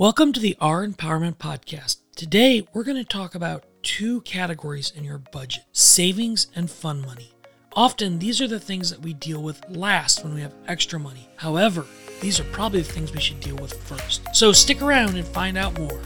Welcome to the R Empowerment Podcast. Today, we're going to talk about two categories in your budget savings and fun money. Often, these are the things that we deal with last when we have extra money. However, these are probably the things we should deal with first. So, stick around and find out more.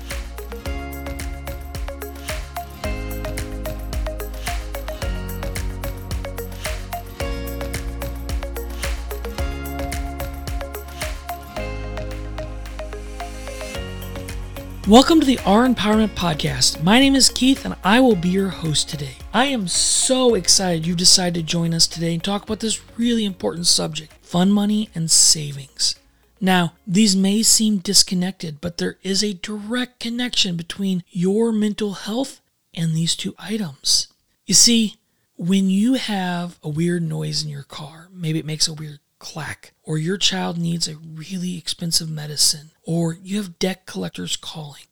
Welcome to the R Empowerment Podcast. My name is Keith and I will be your host today. I am so excited you decided to join us today and talk about this really important subject fun money and savings. Now, these may seem disconnected, but there is a direct connection between your mental health and these two items. You see, when you have a weird noise in your car, maybe it makes a weird clack, or your child needs a really expensive medicine, or you have debt collectors calling.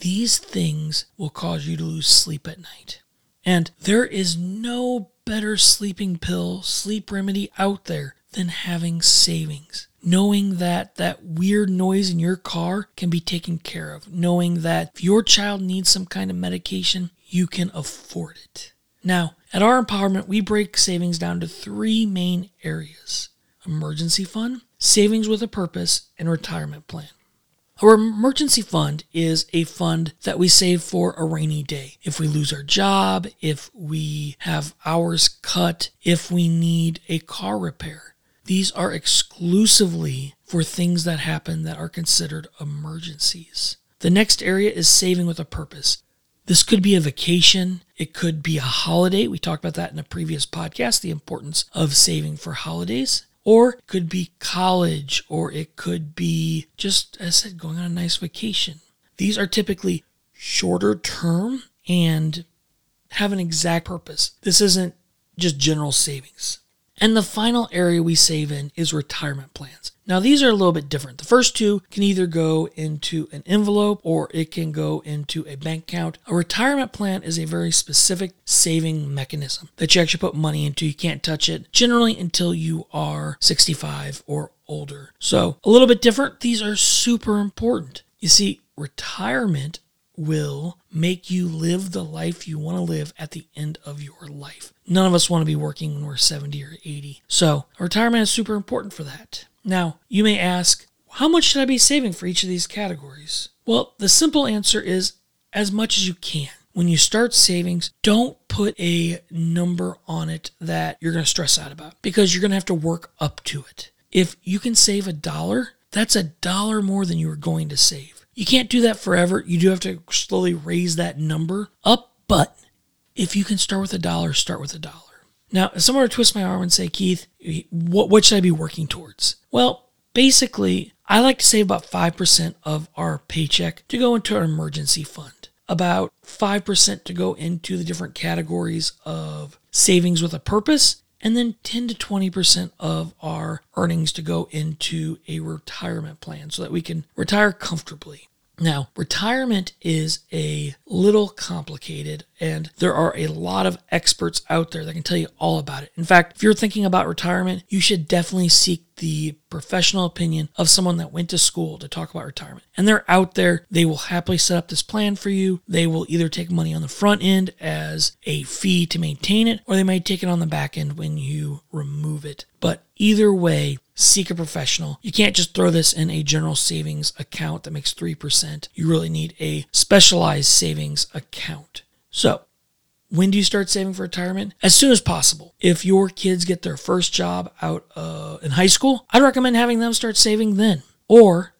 These things will cause you to lose sleep at night. And there is no better sleeping pill, sleep remedy out there than having savings. Knowing that that weird noise in your car can be taken care of. Knowing that if your child needs some kind of medication, you can afford it. Now, at our Empowerment, we break savings down to three main areas emergency fund, savings with a purpose, and retirement plan. Our emergency fund is a fund that we save for a rainy day. If we lose our job, if we have hours cut, if we need a car repair. These are exclusively for things that happen that are considered emergencies. The next area is saving with a purpose. This could be a vacation. It could be a holiday. We talked about that in a previous podcast, the importance of saving for holidays or it could be college, or it could be just, as I said, going on a nice vacation. These are typically shorter term and have an exact purpose. This isn't just general savings. And the final area we save in is retirement plans. Now, these are a little bit different. The first two can either go into an envelope or it can go into a bank account. A retirement plan is a very specific saving mechanism that you actually put money into. You can't touch it generally until you are 65 or older. So, a little bit different. These are super important. You see, retirement will make you live the life you want to live at the end of your life. None of us want to be working when we're 70 or 80. So, retirement is super important for that. Now, you may ask, how much should I be saving for each of these categories? Well, the simple answer is as much as you can. When you start savings, don't put a number on it that you're going to stress out about because you're going to have to work up to it. If you can save a dollar, that's a dollar more than you were going to save. You can't do that forever. You do have to slowly raise that number up, but if you can start with a dollar, start with a dollar. Now, if someone were to twist my arm and say, Keith, what, what should I be working towards? Well, basically, I like to save about 5% of our paycheck to go into an emergency fund, about 5% to go into the different categories of savings with a purpose, and then 10 to 20% of our earnings to go into a retirement plan so that we can retire comfortably. Now, retirement is a little complicated, and there are a lot of experts out there that can tell you all about it. In fact, if you're thinking about retirement, you should definitely seek the professional opinion of someone that went to school to talk about retirement. And they're out there. They will happily set up this plan for you. They will either take money on the front end as a fee to maintain it, or they might take it on the back end when you remove it. But either way, seek a professional. You can't just throw this in a general savings account that makes 3%. You really need a specialized savings account. So, when do you start saving for retirement? As soon as possible. If your kids get their first job out uh, in high school, I'd recommend having them start saving then. Or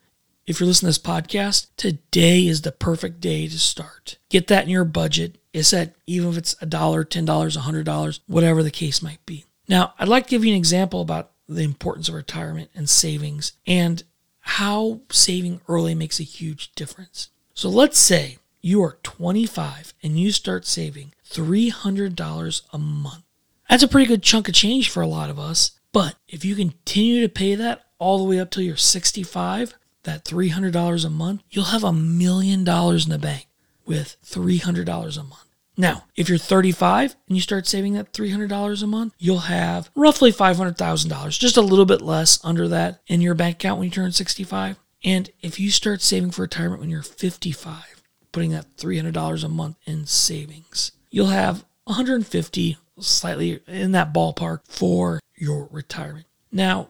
if you're listening to this podcast, today is the perfect day to start. Get that in your budget. It's that even if it's a dollar, ten dollars, a hundred dollars, whatever the case might be. Now, I'd like to give you an example about the importance of retirement and savings and how saving early makes a huge difference. So let's say you are 25 and you start saving $300 a month. That's a pretty good chunk of change for a lot of us. But if you continue to pay that all the way up till you're 65, that $300 a month, you'll have a million dollars in the bank with $300 a month. Now, if you're 35 and you start saving that $300 a month, you'll have roughly $500,000, just a little bit less under that in your bank account when you turn 65. And if you start saving for retirement when you're 55, putting that $300 a month in savings, you'll have 150 slightly in that ballpark for your retirement. Now,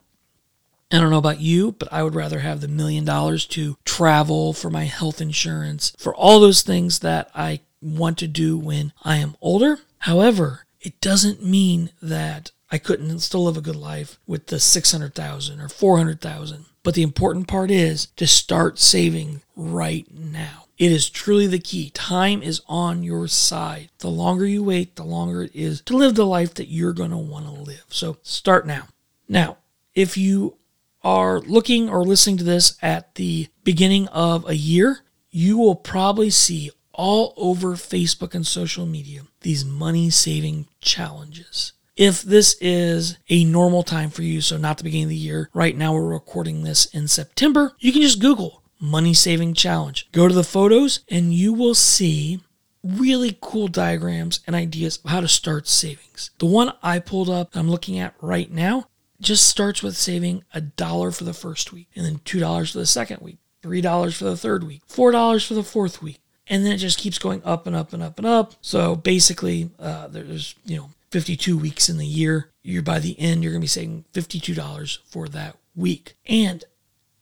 I don't know about you, but I would rather have the million dollars to travel for my health insurance, for all those things that I want to do when I am older. However, it doesn't mean that I couldn't still live a good life with the 600,000 or 400,000. But the important part is to start saving right now. It is truly the key. Time is on your side. The longer you wait, the longer it is to live the life that you're going to want to live. So start now. Now, if you are looking or listening to this at the beginning of a year, you will probably see all over Facebook and social media these money saving challenges. If this is a normal time for you, so not the beginning of the year, right now we're recording this in September, you can just Google money saving challenge. Go to the photos and you will see really cool diagrams and ideas of how to start savings. The one I pulled up I'm looking at right now just starts with saving a dollar for the first week and then $2 for the second week, $3 for the third week, $4 for the fourth week. And then it just keeps going up and up and up and up. So basically, uh, there's, you know, 52 weeks in the year. You're by the end, you're going to be saving $52 for that week. And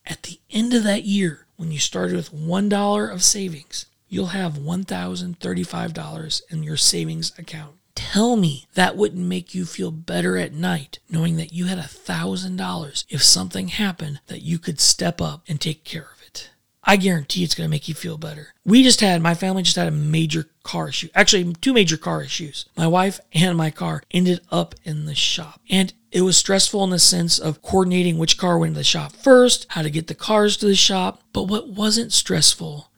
at the end of that year, when you started with $1 of savings, you'll have $1,035 in your savings account. Tell me that wouldn't make you feel better at night knowing that you had $1,000 if something happened that you could step up and take care of. I guarantee it's going to make you feel better. We just had, my family just had a major car issue. Actually, two major car issues. My wife and my car ended up in the shop. And it was stressful in the sense of coordinating which car went to the shop first, how to get the cars to the shop. But what wasn't stressful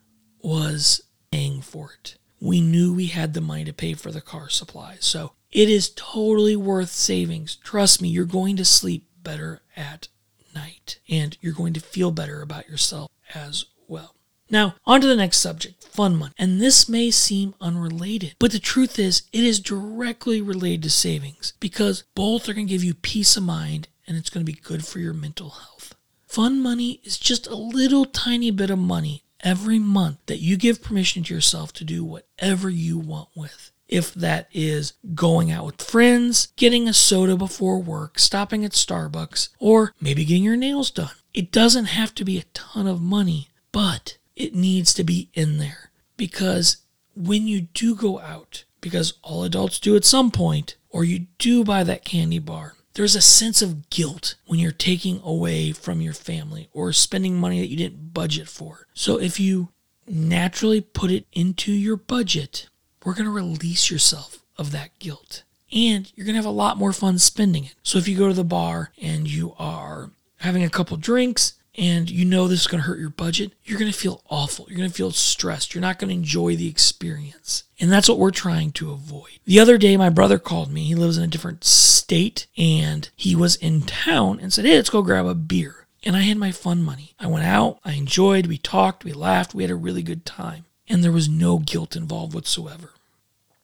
was paying for it. We knew we had the money to pay for the car supplies. So it is totally worth savings. Trust me, you're going to sleep better at night and you're going to feel better about yourself as well. Now, on to the next subject fun money. And this may seem unrelated, but the truth is, it is directly related to savings because both are going to give you peace of mind and it's going to be good for your mental health. Fun money is just a little tiny bit of money every month that you give permission to yourself to do whatever you want with. If that is going out with friends, getting a soda before work, stopping at Starbucks, or maybe getting your nails done. It doesn't have to be a ton of money, but it needs to be in there because when you do go out, because all adults do at some point, or you do buy that candy bar, there's a sense of guilt when you're taking away from your family or spending money that you didn't budget for. So if you naturally put it into your budget, we're going to release yourself of that guilt. And you're going to have a lot more fun spending it. So if you go to the bar and you are having a couple drinks and you know this is going to hurt your budget, you're going to feel awful. You're going to feel stressed. You're not going to enjoy the experience. And that's what we're trying to avoid. The other day, my brother called me. He lives in a different state and he was in town and said, Hey, let's go grab a beer. And I had my fun money. I went out, I enjoyed, we talked, we laughed, we had a really good time. And there was no guilt involved whatsoever.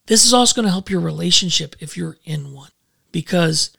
This is also going to help your relationship if you're in one because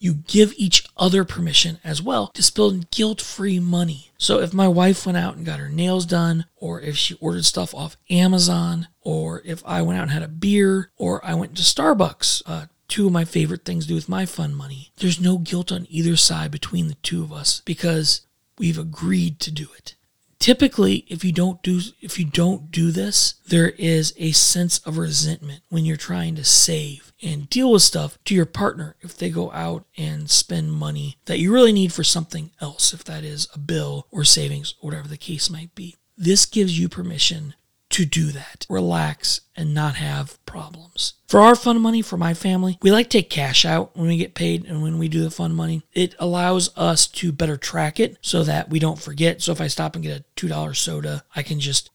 you give each other permission as well to spend guilt free money. So if my wife went out and got her nails done, or if she ordered stuff off Amazon, or if I went out and had a beer, or I went to Starbucks, uh, two of my favorite things to do with my fun money, there's no guilt on either side between the two of us because we've agreed to do it typically if you don't do if you don't do this there is a sense of resentment when you're trying to save and deal with stuff to your partner if they go out and spend money that you really need for something else if that is a bill or savings whatever the case might be. This gives you permission to do that, relax, and not have problems. For our fun money, for my family, we like to take cash out when we get paid and when we do the fun money. It allows us to better track it so that we don't forget. So if I stop and get a $2 soda, I can just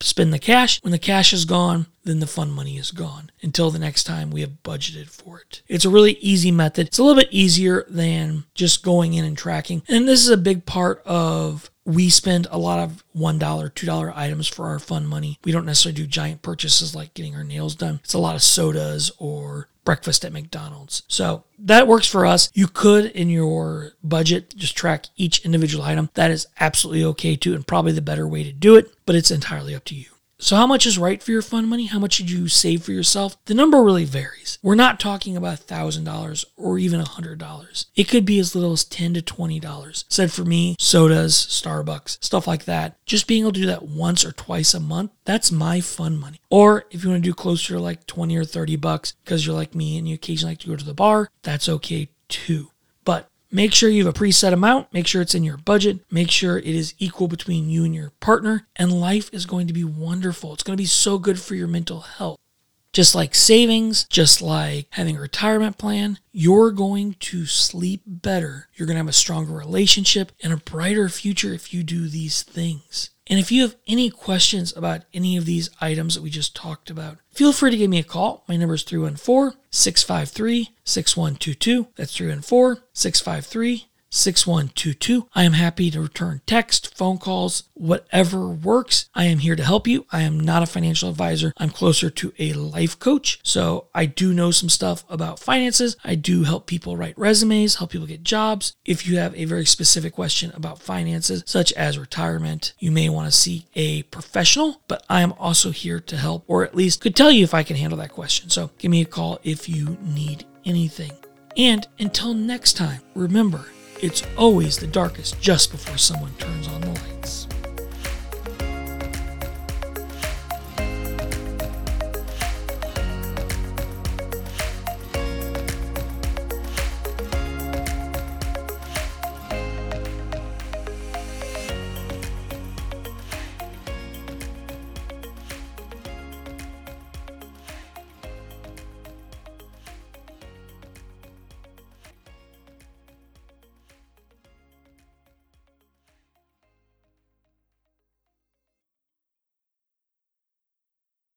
spend the cash. When the cash is gone, then the fun money is gone until the next time we have budgeted for it. It's a really easy method. It's a little bit easier than just going in and tracking. And this is a big part of we spend a lot of $1, $2 items for our fun money. We don't necessarily do giant purchases like getting our nails done. It's a lot of sodas or breakfast at McDonald's. So that works for us. You could, in your budget, just track each individual item. That is absolutely okay too, and probably the better way to do it, but it's entirely up to you. So, how much is right for your fund money? How much should you save for yourself? The number really varies. We're not talking about $1,000 or even $100. It could be as little as 10 to $20. Said for me, sodas, Starbucks, stuff like that. Just being able to do that once or twice a month, that's my fun money. Or if you want to do closer to like 20 or 30 bucks because you're like me and you occasionally like to go to the bar, that's okay too. But Make sure you have a preset amount, make sure it's in your budget, make sure it is equal between you and your partner, and life is going to be wonderful. It's going to be so good for your mental health. Just like savings, just like having a retirement plan, you're going to sleep better. You're going to have a stronger relationship and a brighter future if you do these things. And if you have any questions about any of these items that we just talked about, feel free to give me a call. My number is 314 653 6122. That's 314 653 6122. I am happy to return text, phone calls, whatever works. I am here to help you. I am not a financial advisor. I'm closer to a life coach. So I do know some stuff about finances. I do help people write resumes, help people get jobs. If you have a very specific question about finances, such as retirement, you may want to see a professional, but I am also here to help, or at least could tell you if I can handle that question. So give me a call if you need anything. And until next time, remember, it's always the darkest just before someone turns on the